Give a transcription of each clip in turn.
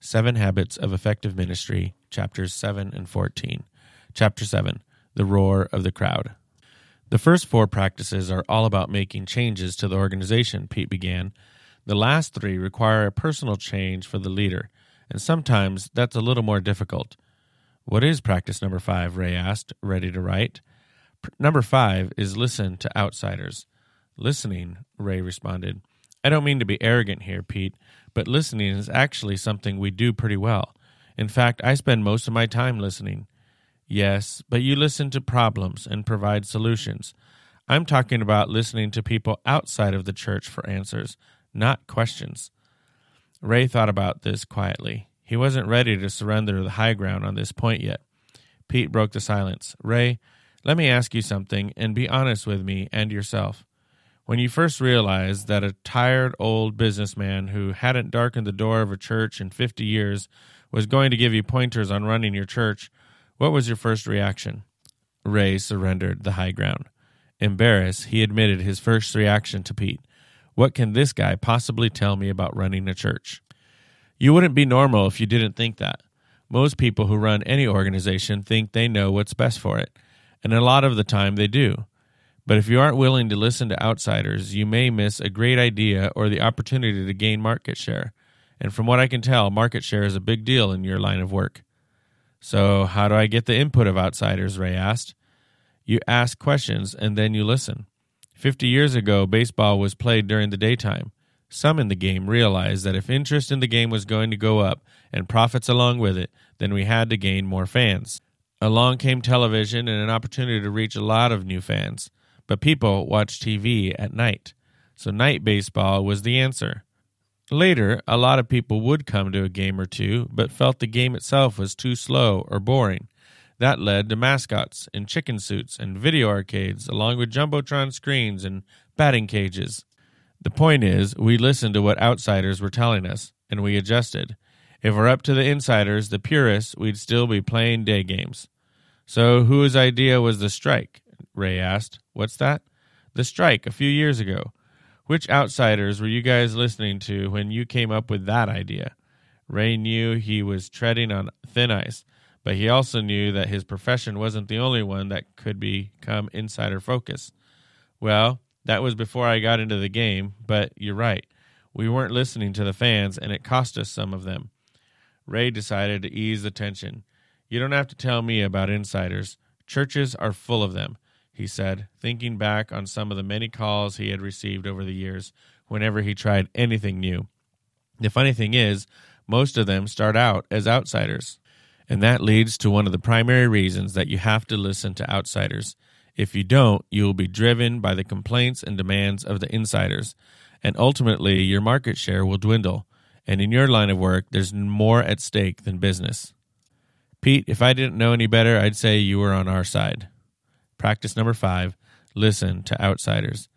Seven Habits of Effective Ministry, chapters 7 and 14. Chapter 7 The Roar of the Crowd. The first four practices are all about making changes to the organization, Pete began. The last three require a personal change for the leader, and sometimes that's a little more difficult. What is practice number five? Ray asked, ready to write. P- number five is listen to outsiders. Listening, Ray responded. I don't mean to be arrogant here, Pete, but listening is actually something we do pretty well. In fact, I spend most of my time listening. Yes, but you listen to problems and provide solutions. I'm talking about listening to people outside of the church for answers, not questions. Ray thought about this quietly. He wasn't ready to surrender the high ground on this point yet. Pete broke the silence. Ray, let me ask you something and be honest with me and yourself. When you first realized that a tired old businessman who hadn't darkened the door of a church in 50 years was going to give you pointers on running your church, what was your first reaction? Ray surrendered the high ground. Embarrassed, he admitted his first reaction to Pete. What can this guy possibly tell me about running a church? You wouldn't be normal if you didn't think that. Most people who run any organization think they know what's best for it, and a lot of the time they do. But if you aren't willing to listen to outsiders, you may miss a great idea or the opportunity to gain market share. And from what I can tell, market share is a big deal in your line of work. So, how do I get the input of outsiders? Ray asked. You ask questions and then you listen. Fifty years ago, baseball was played during the daytime. Some in the game realized that if interest in the game was going to go up and profits along with it, then we had to gain more fans. Along came television and an opportunity to reach a lot of new fans. But people watch TV at night, so night baseball was the answer. Later, a lot of people would come to a game or two, but felt the game itself was too slow or boring. That led to mascots in chicken suits and video arcades, along with jumbotron screens and batting cages. The point is, we listened to what outsiders were telling us, and we adjusted. If we're up to the insiders, the purists, we'd still be playing day games. So, whose idea was the strike? Ray asked. What's that? The strike a few years ago. Which outsiders were you guys listening to when you came up with that idea? Ray knew he was treading on thin ice, but he also knew that his profession wasn't the only one that could become insider focus. Well, that was before I got into the game, but you're right. We weren't listening to the fans, and it cost us some of them. Ray decided to ease the tension. You don't have to tell me about insiders. Churches are full of them he said, thinking back on some of the many calls he had received over the years whenever he tried anything new. The funny thing is, most of them start out as outsiders. And that leads to one of the primary reasons that you have to listen to outsiders. If you don't, you will be driven by the complaints and demands of the insiders, and ultimately your market share will dwindle. And in your line of work, there's more at stake than business. Pete, if I didn't know any better, I'd say you were on our side. Practice number five listen to outsiders.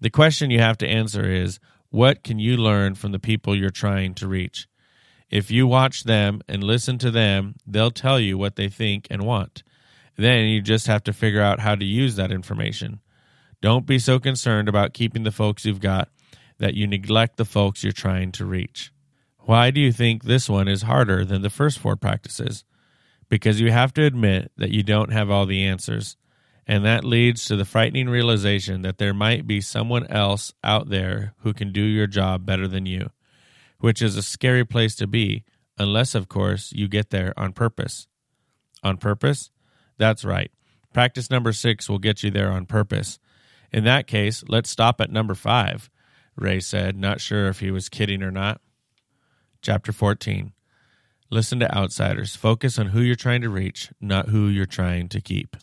The question you have to answer is what can you learn from the people you're trying to reach? If you watch them and listen to them, they'll tell you what they think and want. Then you just have to figure out how to use that information. Don't be so concerned about keeping the folks you've got that you neglect the folks you're trying to reach. Why do you think this one is harder than the first four practices? Because you have to admit that you don't have all the answers. And that leads to the frightening realization that there might be someone else out there who can do your job better than you, which is a scary place to be, unless, of course, you get there on purpose. On purpose? That's right. Practice number six will get you there on purpose. In that case, let's stop at number five, Ray said, not sure if he was kidding or not. Chapter 14 Listen to outsiders. Focus on who you're trying to reach, not who you're trying to keep.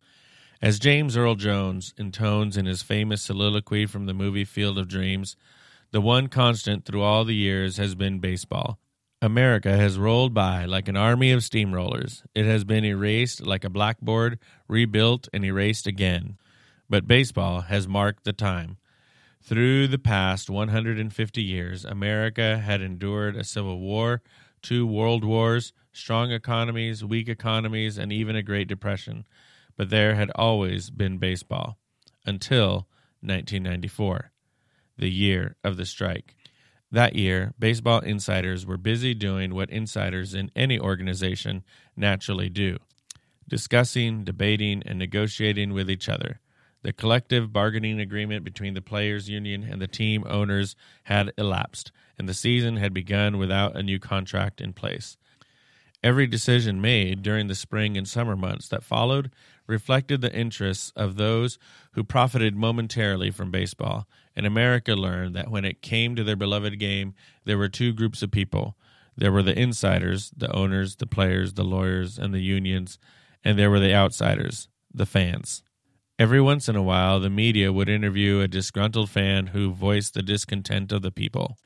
As James Earl Jones intones in his famous soliloquy from the movie Field of Dreams, the one constant through all the years has been baseball. America has rolled by like an army of steamrollers. It has been erased like a blackboard, rebuilt and erased again. But baseball has marked the time. Through the past 150 years, America had endured a civil war, two world wars, strong economies, weak economies, and even a Great Depression but there had always been baseball until 1994, the year of the strike. That year, baseball insiders were busy doing what insiders in any organization naturally do discussing, debating, and negotiating with each other. The collective bargaining agreement between the players' union and the team owners had elapsed, and the season had begun without a new contract in place. Every decision made during the spring and summer months that followed reflected the interests of those who profited momentarily from baseball, and America learned that when it came to their beloved game, there were two groups of people. There were the insiders, the owners, the players, the lawyers, and the unions, and there were the outsiders, the fans. Every once in a while, the media would interview a disgruntled fan who voiced the discontent of the people.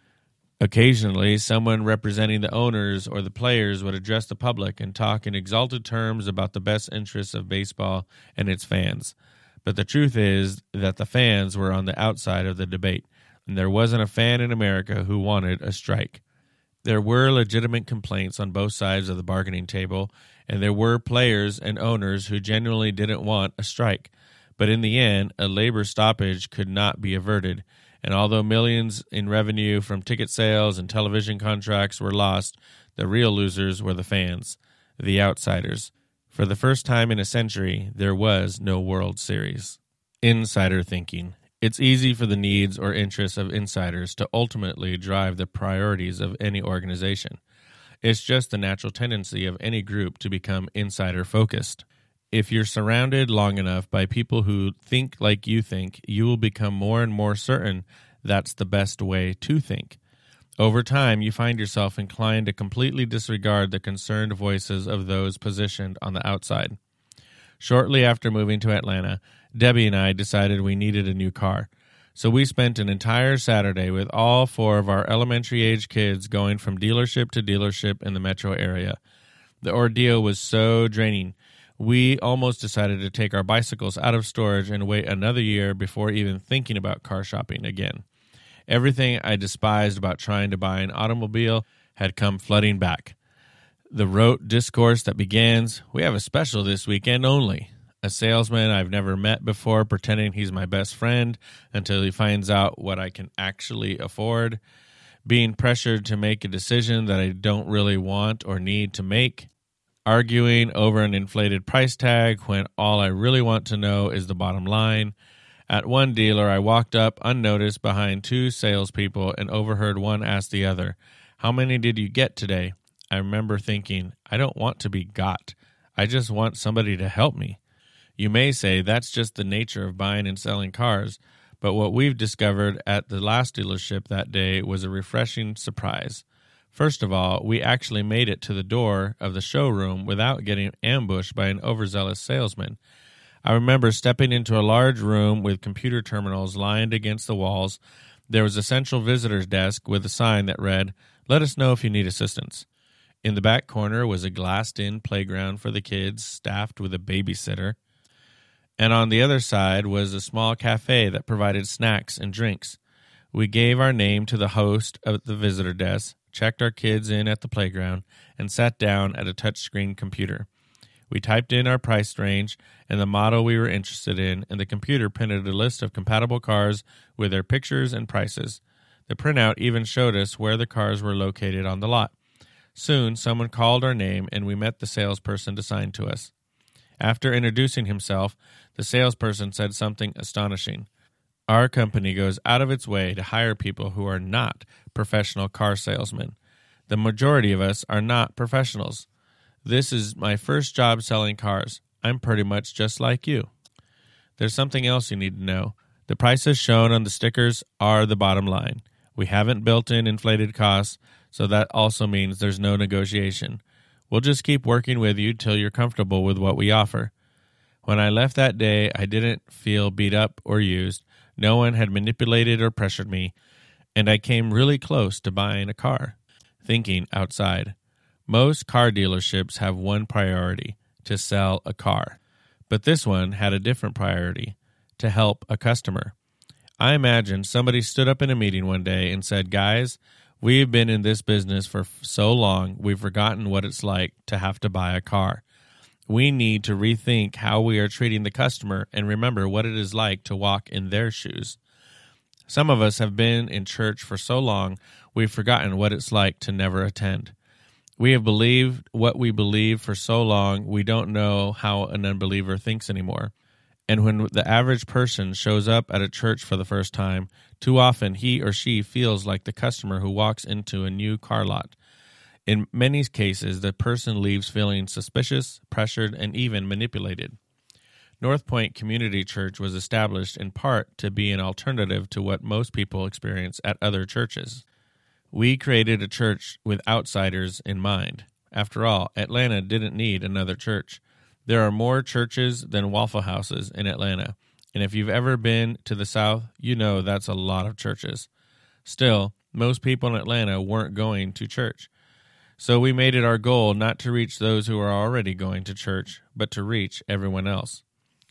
Occasionally, someone representing the owners or the players would address the public and talk in exalted terms about the best interests of baseball and its fans. But the truth is that the fans were on the outside of the debate, and there wasn't a fan in America who wanted a strike. There were legitimate complaints on both sides of the bargaining table, and there were players and owners who genuinely didn't want a strike. But in the end, a labor stoppage could not be averted and although millions in revenue from ticket sales and television contracts were lost, the real losers were the fans, the outsiders. For the first time in a century, there was no World Series. Insider thinking. It's easy for the needs or interests of insiders to ultimately drive the priorities of any organization. It's just the natural tendency of any group to become insider focused. If you're surrounded long enough by people who think like you think, you will become more and more certain that's the best way to think. Over time, you find yourself inclined to completely disregard the concerned voices of those positioned on the outside. Shortly after moving to Atlanta, Debbie and I decided we needed a new car. So we spent an entire Saturday with all four of our elementary age kids going from dealership to dealership in the metro area. The ordeal was so draining we almost decided to take our bicycles out of storage and wait another year before even thinking about car shopping again. Everything I despised about trying to buy an automobile had come flooding back. The rote discourse that begins, We have a special this weekend only. A salesman I've never met before pretending he's my best friend until he finds out what I can actually afford. Being pressured to make a decision that I don't really want or need to make arguing over an inflated price tag when all I really want to know is the bottom line. At one dealer, I walked up unnoticed behind two salespeople and overheard one ask the other, How many did you get today? I remember thinking, I don't want to be got. I just want somebody to help me. You may say that's just the nature of buying and selling cars, but what we've discovered at the last dealership that day was a refreshing surprise. First of all, we actually made it to the door of the showroom without getting ambushed by an overzealous salesman. I remember stepping into a large room with computer terminals lined against the walls. There was a central visitor's desk with a sign that read, Let us know if you need assistance. In the back corner was a glassed in playground for the kids, staffed with a babysitter. And on the other side was a small cafe that provided snacks and drinks. We gave our name to the host of the visitor desk, checked our kids in at the playground, and sat down at a touchscreen computer. We typed in our price range and the model we were interested in, and the computer printed a list of compatible cars with their pictures and prices. The printout even showed us where the cars were located on the lot. Soon, someone called our name, and we met the salesperson assigned to us. After introducing himself, the salesperson said something astonishing. Our company goes out of its way to hire people who are not professional car salesmen. The majority of us are not professionals. This is my first job selling cars. I'm pretty much just like you. There's something else you need to know. The prices shown on the stickers are the bottom line. We haven't built in inflated costs, so that also means there's no negotiation. We'll just keep working with you till you're comfortable with what we offer. When I left that day, I didn't feel beat up or used. No one had manipulated or pressured me, and I came really close to buying a car. Thinking outside. Most car dealerships have one priority to sell a car, but this one had a different priority to help a customer. I imagine somebody stood up in a meeting one day and said, Guys, we've been in this business for so long, we've forgotten what it's like to have to buy a car we need to rethink how we are treating the customer and remember what it is like to walk in their shoes. Some of us have been in church for so long we've forgotten what it's like to never attend. We have believed what we believe for so long we don't know how an unbeliever thinks anymore. And when the average person shows up at a church for the first time, too often he or she feels like the customer who walks into a new car lot. In many cases, the person leaves feeling suspicious, pressured, and even manipulated. North Point Community Church was established in part to be an alternative to what most people experience at other churches. We created a church with outsiders in mind. After all, Atlanta didn't need another church. There are more churches than Waffle Houses in Atlanta, and if you've ever been to the South, you know that's a lot of churches. Still, most people in Atlanta weren't going to church. So we made it our goal not to reach those who are already going to church, but to reach everyone else.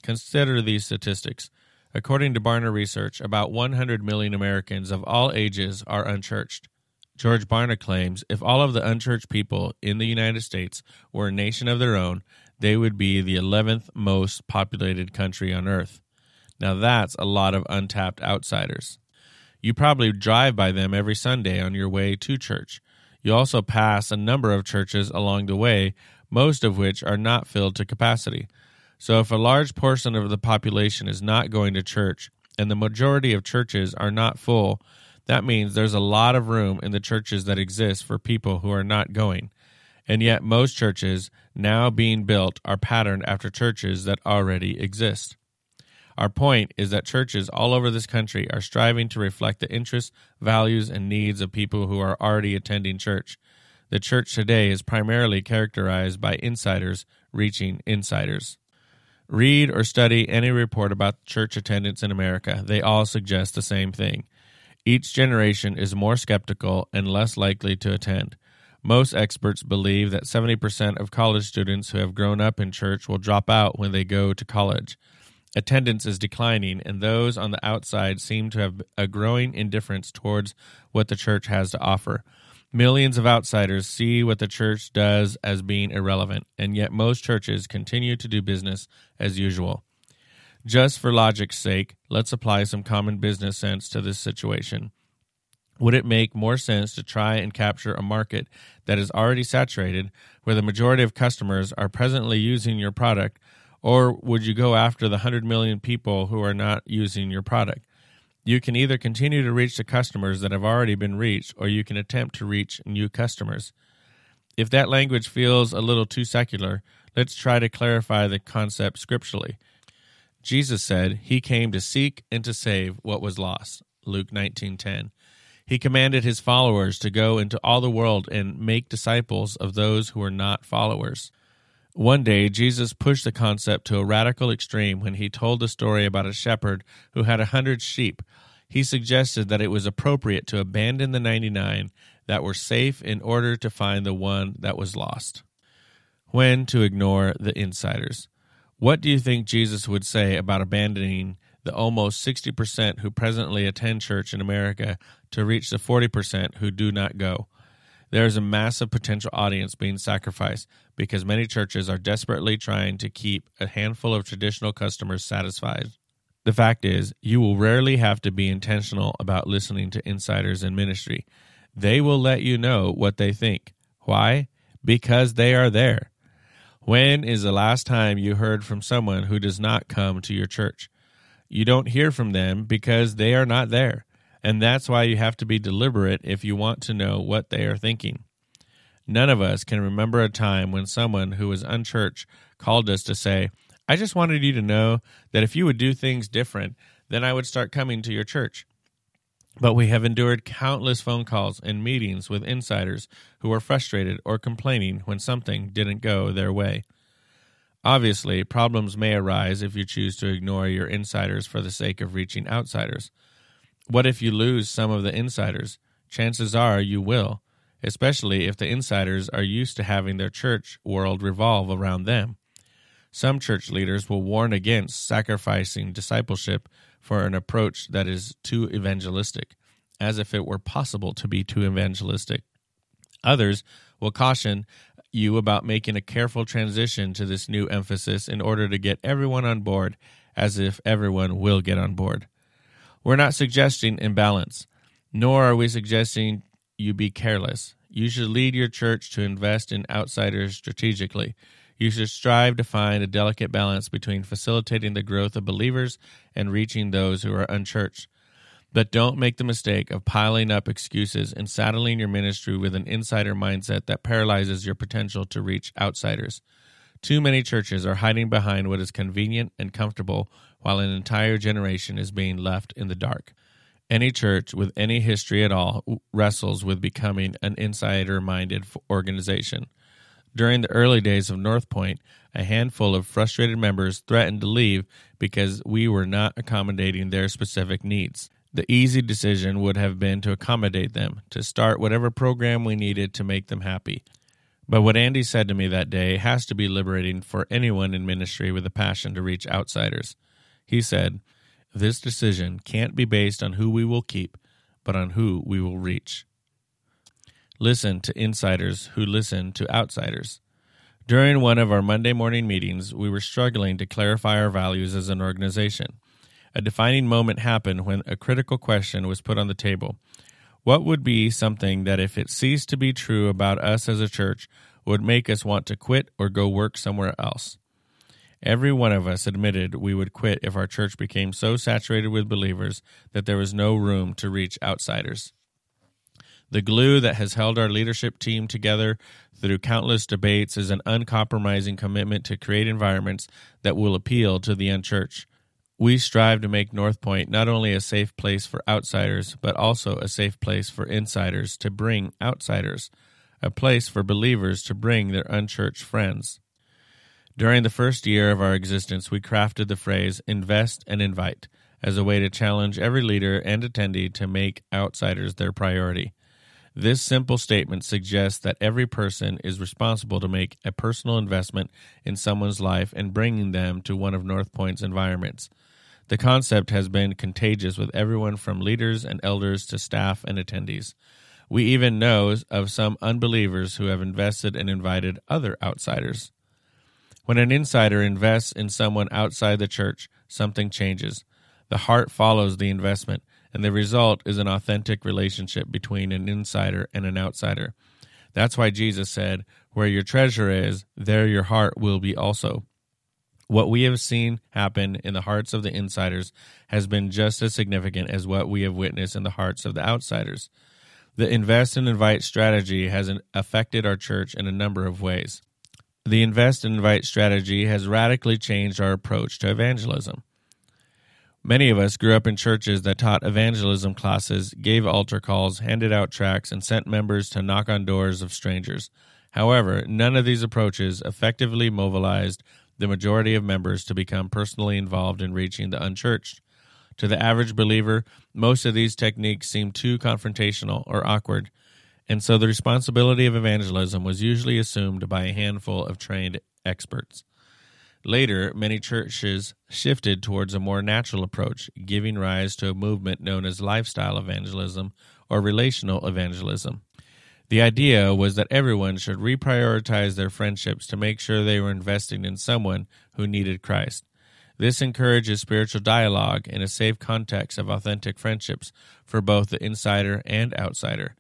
Consider these statistics. According to Barna Research, about 100 million Americans of all ages are unchurched. George Barna claims if all of the unchurched people in the United States were a nation of their own, they would be the 11th most populated country on earth. Now that's a lot of untapped outsiders. You probably drive by them every Sunday on your way to church. You also pass a number of churches along the way, most of which are not filled to capacity. So, if a large portion of the population is not going to church and the majority of churches are not full, that means there's a lot of room in the churches that exist for people who are not going. And yet, most churches now being built are patterned after churches that already exist. Our point is that churches all over this country are striving to reflect the interests, values, and needs of people who are already attending church. The church today is primarily characterized by insiders reaching insiders. Read or study any report about church attendance in America. They all suggest the same thing. Each generation is more skeptical and less likely to attend. Most experts believe that 70% of college students who have grown up in church will drop out when they go to college. Attendance is declining, and those on the outside seem to have a growing indifference towards what the church has to offer. Millions of outsiders see what the church does as being irrelevant, and yet most churches continue to do business as usual. Just for logic's sake, let's apply some common business sense to this situation. Would it make more sense to try and capture a market that is already saturated, where the majority of customers are presently using your product, or would you go after the 100 million people who are not using your product? You can either continue to reach the customers that have already been reached, or you can attempt to reach new customers. If that language feels a little too secular, let's try to clarify the concept scripturally. Jesus said he came to seek and to save what was lost. Luke 19:10. He commanded his followers to go into all the world and make disciples of those who were not followers. One day, Jesus pushed the concept to a radical extreme when he told the story about a shepherd who had a hundred sheep. He suggested that it was appropriate to abandon the 99 that were safe in order to find the one that was lost. When to ignore the insiders. What do you think Jesus would say about abandoning the almost 60% who presently attend church in America to reach the 40% who do not go? There is a massive potential audience being sacrificed because many churches are desperately trying to keep a handful of traditional customers satisfied. The fact is, you will rarely have to be intentional about listening to insiders in ministry. They will let you know what they think. Why? Because they are there. When is the last time you heard from someone who does not come to your church? You don't hear from them because they are not there. And that's why you have to be deliberate if you want to know what they are thinking. None of us can remember a time when someone who was unchurched called us to say, I just wanted you to know that if you would do things different, then I would start coming to your church. But we have endured countless phone calls and meetings with insiders who were frustrated or complaining when something didn't go their way. Obviously, problems may arise if you choose to ignore your insiders for the sake of reaching outsiders. What if you lose some of the insiders? Chances are you will, especially if the insiders are used to having their church world revolve around them. Some church leaders will warn against sacrificing discipleship for an approach that is too evangelistic, as if it were possible to be too evangelistic. Others will caution you about making a careful transition to this new emphasis in order to get everyone on board, as if everyone will get on board. We're not suggesting imbalance, nor are we suggesting you be careless. You should lead your church to invest in outsiders strategically. You should strive to find a delicate balance between facilitating the growth of believers and reaching those who are unchurched. But don't make the mistake of piling up excuses and saddling your ministry with an insider mindset that paralyzes your potential to reach outsiders. Too many churches are hiding behind what is convenient and comfortable while an entire generation is being left in the dark. Any church with any history at all wrestles with becoming an insider minded organization. During the early days of North Point, a handful of frustrated members threatened to leave because we were not accommodating their specific needs. The easy decision would have been to accommodate them, to start whatever program we needed to make them happy. But what Andy said to me that day has to be liberating for anyone in ministry with a passion to reach outsiders. He said, This decision can't be based on who we will keep, but on who we will reach. Listen to insiders who listen to outsiders. During one of our Monday morning meetings, we were struggling to clarify our values as an organization. A defining moment happened when a critical question was put on the table. What would be something that, if it ceased to be true about us as a church, would make us want to quit or go work somewhere else? Every one of us admitted we would quit if our church became so saturated with believers that there was no room to reach outsiders. The glue that has held our leadership team together through countless debates is an uncompromising commitment to create environments that will appeal to the unchurched. We strive to make North Point not only a safe place for outsiders, but also a safe place for insiders to bring outsiders, a place for believers to bring their unchurched friends. During the first year of our existence, we crafted the phrase invest and invite as a way to challenge every leader and attendee to make outsiders their priority. This simple statement suggests that every person is responsible to make a personal investment in someone's life and bringing them to one of North Point's environments. The concept has been contagious with everyone from leaders and elders to staff and attendees. We even know of some unbelievers who have invested and invited other outsiders. When an insider invests in someone outside the church, something changes. The heart follows the investment, and the result is an authentic relationship between an insider and an outsider. That's why Jesus said, Where your treasure is, there your heart will be also. What we have seen happen in the hearts of the insiders has been just as significant as what we have witnessed in the hearts of the outsiders. The invest and invite strategy has affected our church in a number of ways. The invest and invite strategy has radically changed our approach to evangelism. Many of us grew up in churches that taught evangelism classes, gave altar calls, handed out tracts, and sent members to knock on doors of strangers. However, none of these approaches effectively mobilized the majority of members to become personally involved in reaching the unchurched. To the average believer, most of these techniques seem too confrontational or awkward, and so the responsibility of evangelism was usually assumed by a handful of trained experts. Later, many churches shifted towards a more natural approach, giving rise to a movement known as lifestyle evangelism or relational evangelism. The idea was that everyone should reprioritize their friendships to make sure they were investing in someone who needed Christ. This encourages spiritual dialogue in a safe context of authentic friendships for both the insider and outsider.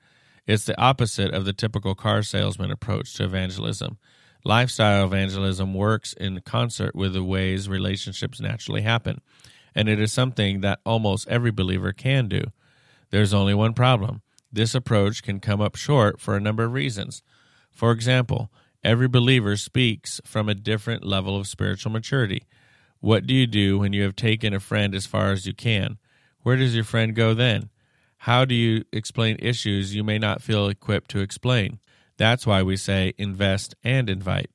It's the opposite of the typical car salesman approach to evangelism. Lifestyle evangelism works in concert with the ways relationships naturally happen, and it is something that almost every believer can do. There's only one problem this approach can come up short for a number of reasons. For example, every believer speaks from a different level of spiritual maturity. What do you do when you have taken a friend as far as you can? Where does your friend go then? How do you explain issues you may not feel equipped to explain? That's why we say invest and invite.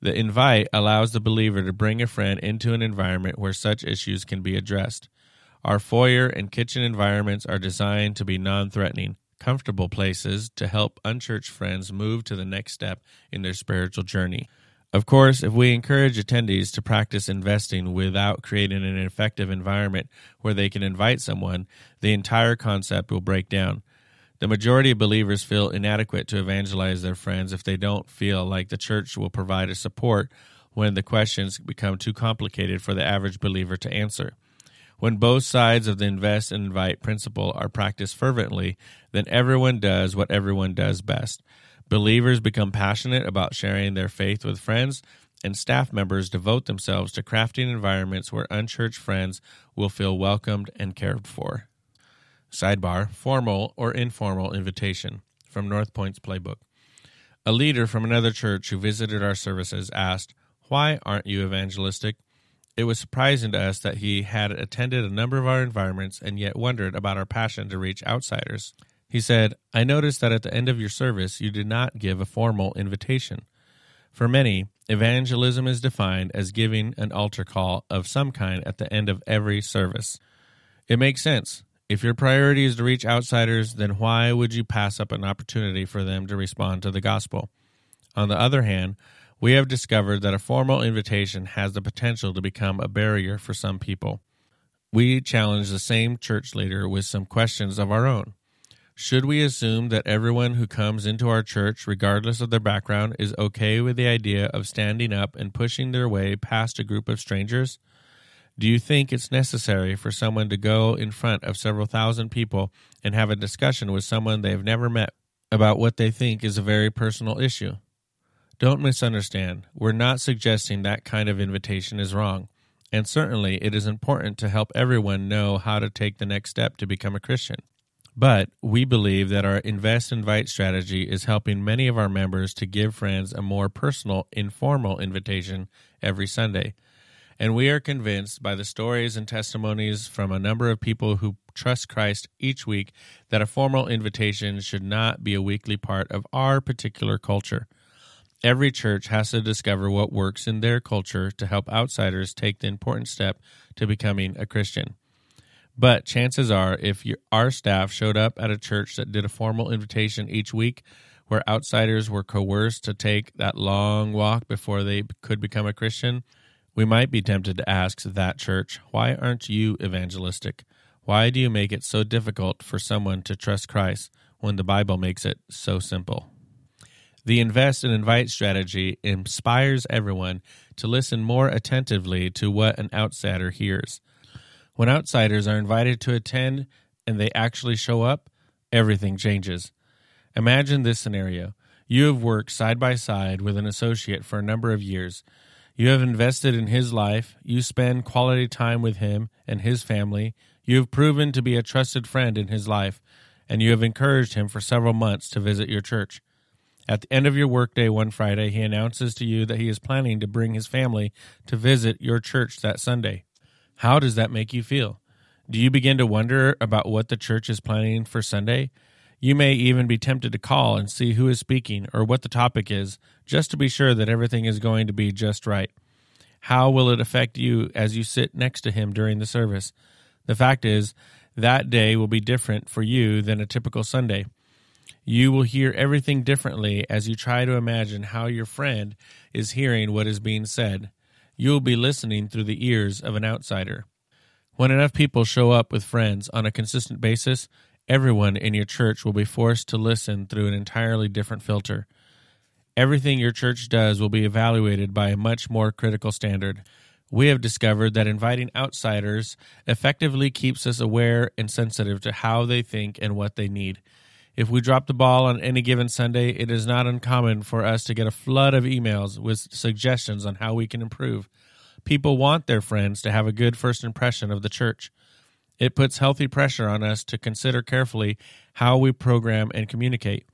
The invite allows the believer to bring a friend into an environment where such issues can be addressed. Our foyer and kitchen environments are designed to be non threatening, comfortable places to help unchurched friends move to the next step in their spiritual journey. Of course, if we encourage attendees to practice investing without creating an effective environment where they can invite someone, the entire concept will break down. The majority of believers feel inadequate to evangelize their friends if they don't feel like the church will provide a support when the questions become too complicated for the average believer to answer. When both sides of the invest and invite principle are practiced fervently, then everyone does what everyone does best. Believers become passionate about sharing their faith with friends, and staff members devote themselves to crafting environments where unchurched friends will feel welcomed and cared for. Sidebar Formal or informal invitation from North Point's playbook. A leader from another church who visited our services asked, Why aren't you evangelistic? It was surprising to us that he had attended a number of our environments and yet wondered about our passion to reach outsiders. He said, I noticed that at the end of your service, you did not give a formal invitation. For many, evangelism is defined as giving an altar call of some kind at the end of every service. It makes sense. If your priority is to reach outsiders, then why would you pass up an opportunity for them to respond to the gospel? On the other hand, we have discovered that a formal invitation has the potential to become a barrier for some people. We challenge the same church leader with some questions of our own. Should we assume that everyone who comes into our church, regardless of their background, is okay with the idea of standing up and pushing their way past a group of strangers? Do you think it's necessary for someone to go in front of several thousand people and have a discussion with someone they've never met about what they think is a very personal issue? Don't misunderstand. We're not suggesting that kind of invitation is wrong. And certainly it is important to help everyone know how to take the next step to become a Christian. But we believe that our invest invite strategy is helping many of our members to give friends a more personal, informal invitation every Sunday. And we are convinced by the stories and testimonies from a number of people who trust Christ each week that a formal invitation should not be a weekly part of our particular culture. Every church has to discover what works in their culture to help outsiders take the important step to becoming a Christian. But chances are, if our staff showed up at a church that did a formal invitation each week, where outsiders were coerced to take that long walk before they could become a Christian, we might be tempted to ask that church, Why aren't you evangelistic? Why do you make it so difficult for someone to trust Christ when the Bible makes it so simple? The invest and invite strategy inspires everyone to listen more attentively to what an outsider hears. When outsiders are invited to attend and they actually show up, everything changes. Imagine this scenario. You have worked side by side with an associate for a number of years. You have invested in his life. You spend quality time with him and his family. You have proven to be a trusted friend in his life, and you have encouraged him for several months to visit your church. At the end of your workday one Friday, he announces to you that he is planning to bring his family to visit your church that Sunday. How does that make you feel? Do you begin to wonder about what the church is planning for Sunday? You may even be tempted to call and see who is speaking or what the topic is, just to be sure that everything is going to be just right. How will it affect you as you sit next to him during the service? The fact is, that day will be different for you than a typical Sunday. You will hear everything differently as you try to imagine how your friend is hearing what is being said. You will be listening through the ears of an outsider. When enough people show up with friends on a consistent basis, everyone in your church will be forced to listen through an entirely different filter. Everything your church does will be evaluated by a much more critical standard. We have discovered that inviting outsiders effectively keeps us aware and sensitive to how they think and what they need. If we drop the ball on any given Sunday, it is not uncommon for us to get a flood of emails with suggestions on how we can improve. People want their friends to have a good first impression of the church. It puts healthy pressure on us to consider carefully how we program and communicate.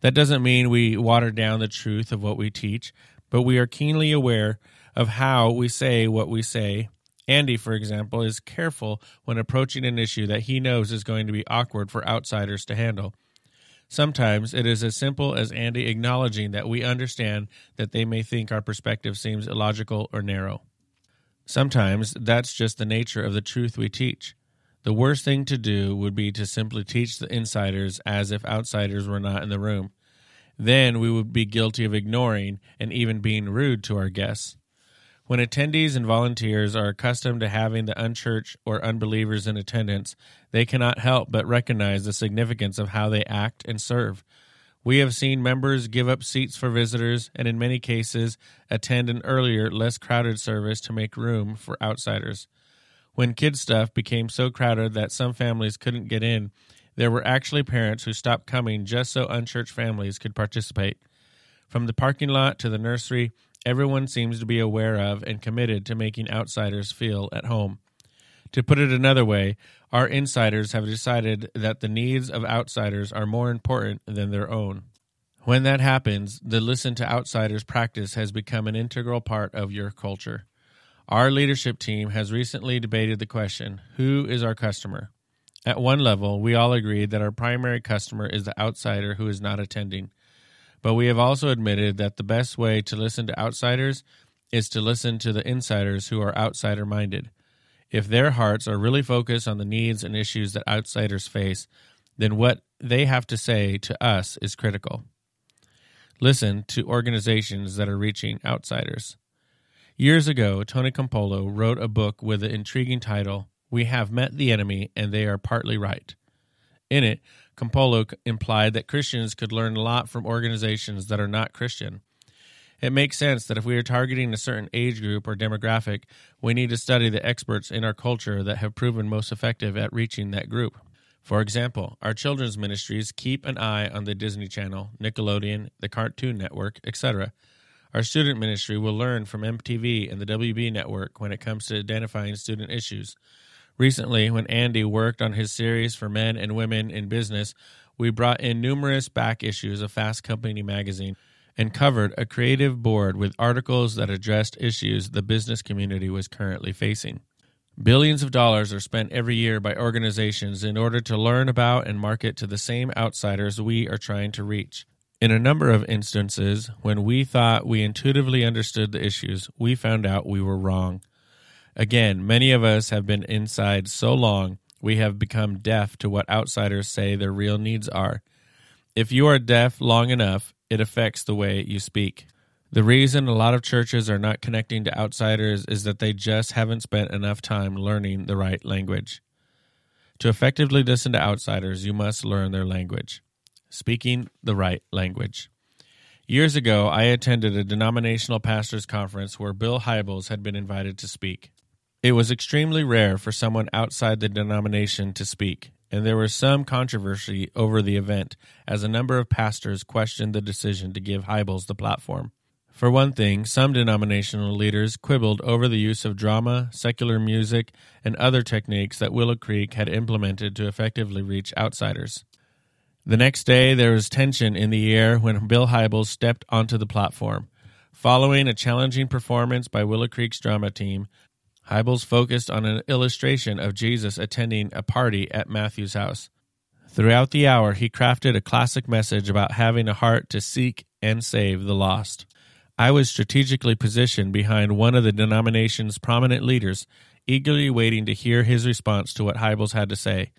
That doesn't mean we water down the truth of what we teach, but we are keenly aware of how we say what we say. Andy, for example, is careful when approaching an issue that he knows is going to be awkward for outsiders to handle. Sometimes it is as simple as Andy acknowledging that we understand that they may think our perspective seems illogical or narrow. Sometimes that's just the nature of the truth we teach. The worst thing to do would be to simply teach the insiders as if outsiders were not in the room. Then we would be guilty of ignoring and even being rude to our guests. When attendees and volunteers are accustomed to having the unchurched or unbelievers in attendance, they cannot help but recognize the significance of how they act and serve. We have seen members give up seats for visitors and, in many cases, attend an earlier, less crowded service to make room for outsiders. When KidStuf became so crowded that some families couldn't get in, there were actually parents who stopped coming just so unchurched families could participate. From the parking lot to the nursery, everyone seems to be aware of and committed to making outsiders feel at home. To put it another way, our insiders have decided that the needs of outsiders are more important than their own. When that happens, the listen to outsiders practice has become an integral part of your culture. Our leadership team has recently debated the question who is our customer? At one level, we all agreed that our primary customer is the outsider who is not attending. But we have also admitted that the best way to listen to outsiders is to listen to the insiders who are outsider minded. If their hearts are really focused on the needs and issues that outsiders face, then what they have to say to us is critical. Listen to organizations that are reaching outsiders. Years ago, Tony Campolo wrote a book with the intriguing title, We Have Met the Enemy and They Are Partly Right. In it, Campolo implied that Christians could learn a lot from organizations that are not Christian. It makes sense that if we are targeting a certain age group or demographic, we need to study the experts in our culture that have proven most effective at reaching that group. For example, our children's ministries keep an eye on the Disney Channel, Nickelodeon, the Cartoon Network, etc. Our student ministry will learn from MTV and the WB network when it comes to identifying student issues. Recently, when Andy worked on his series for men and women in business, we brought in numerous back issues of Fast Company magazine and covered a creative board with articles that addressed issues the business community was currently facing. Billions of dollars are spent every year by organizations in order to learn about and market to the same outsiders we are trying to reach. In a number of instances, when we thought we intuitively understood the issues, we found out we were wrong. Again, many of us have been inside so long we have become deaf to what outsiders say their real needs are. If you are deaf long enough, it affects the way you speak. The reason a lot of churches are not connecting to outsiders is that they just haven't spent enough time learning the right language. To effectively listen to outsiders, you must learn their language. Speaking the right language. Years ago, I attended a denominational pastors' conference where Bill Hybels had been invited to speak. It was extremely rare for someone outside the denomination to speak, and there was some controversy over the event as a number of pastors questioned the decision to give Hybels the platform. For one thing, some denominational leaders quibbled over the use of drama, secular music, and other techniques that Willow Creek had implemented to effectively reach outsiders. The next day, there was tension in the air when Bill Hybels stepped onto the platform. Following a challenging performance by Willow Creek's drama team, Hybels focused on an illustration of Jesus attending a party at Matthew's house. Throughout the hour, he crafted a classic message about having a heart to seek and save the lost. I was strategically positioned behind one of the denomination's prominent leaders, eagerly waiting to hear his response to what Hybels had to say.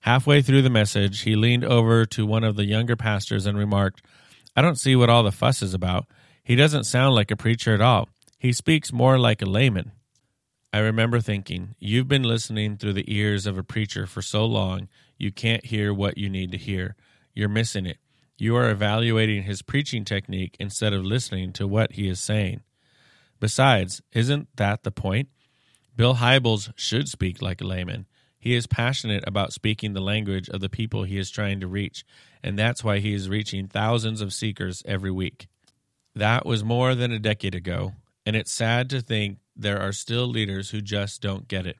Halfway through the message, he leaned over to one of the younger pastors and remarked, I don't see what all the fuss is about. He doesn't sound like a preacher at all. He speaks more like a layman. I remember thinking, You've been listening through the ears of a preacher for so long, you can't hear what you need to hear. You're missing it. You are evaluating his preaching technique instead of listening to what he is saying. Besides, isn't that the point? Bill Hybels should speak like a layman. He is passionate about speaking the language of the people he is trying to reach, and that's why he is reaching thousands of seekers every week. That was more than a decade ago, and it's sad to think there are still leaders who just don't get it.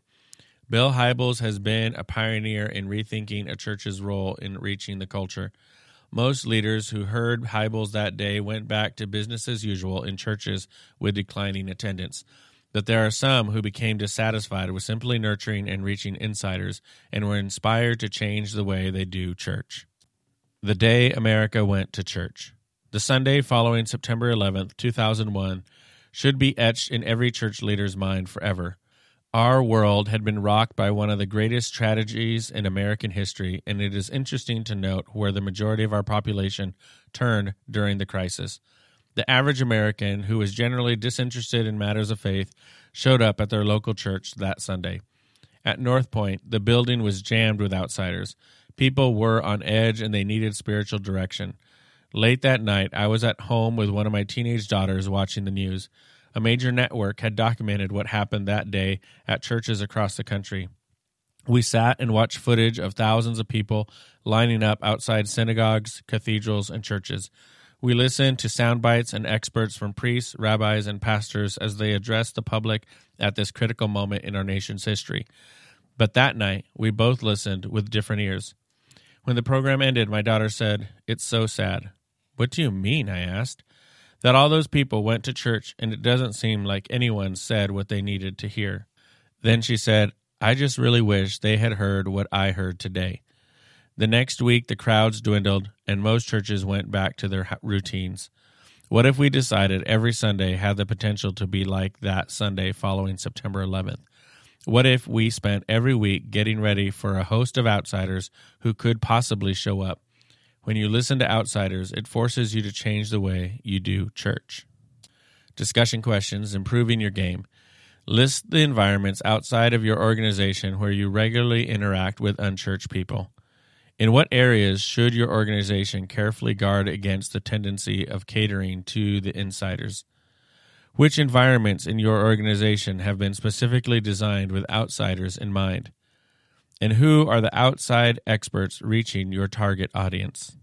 Bill Hybels has been a pioneer in rethinking a church's role in reaching the culture. Most leaders who heard Hybels that day went back to business as usual in churches with declining attendance. But there are some who became dissatisfied with simply nurturing and reaching insiders and were inspired to change the way they do church. The day America went to church. The Sunday following September 11th, 2001, should be etched in every church leader's mind forever. Our world had been rocked by one of the greatest tragedies in American history, and it is interesting to note where the majority of our population turned during the crisis. The average American, who was generally disinterested in matters of faith, showed up at their local church that Sunday. At North Point, the building was jammed with outsiders. People were on edge and they needed spiritual direction. Late that night, I was at home with one of my teenage daughters watching the news. A major network had documented what happened that day at churches across the country. We sat and watched footage of thousands of people lining up outside synagogues, cathedrals, and churches. We listened to sound bites and experts from priests, rabbis, and pastors as they addressed the public at this critical moment in our nation's history. But that night, we both listened with different ears. When the program ended, my daughter said, It's so sad. What do you mean? I asked. That all those people went to church and it doesn't seem like anyone said what they needed to hear. Then she said, I just really wish they had heard what I heard today. The next week, the crowds dwindled and most churches went back to their routines. What if we decided every Sunday had the potential to be like that Sunday following September 11th? What if we spent every week getting ready for a host of outsiders who could possibly show up? When you listen to outsiders, it forces you to change the way you do church. Discussion questions, improving your game. List the environments outside of your organization where you regularly interact with unchurched people. In what areas should your organization carefully guard against the tendency of catering to the insiders? Which environments in your organization have been specifically designed with outsiders in mind? And who are the outside experts reaching your target audience?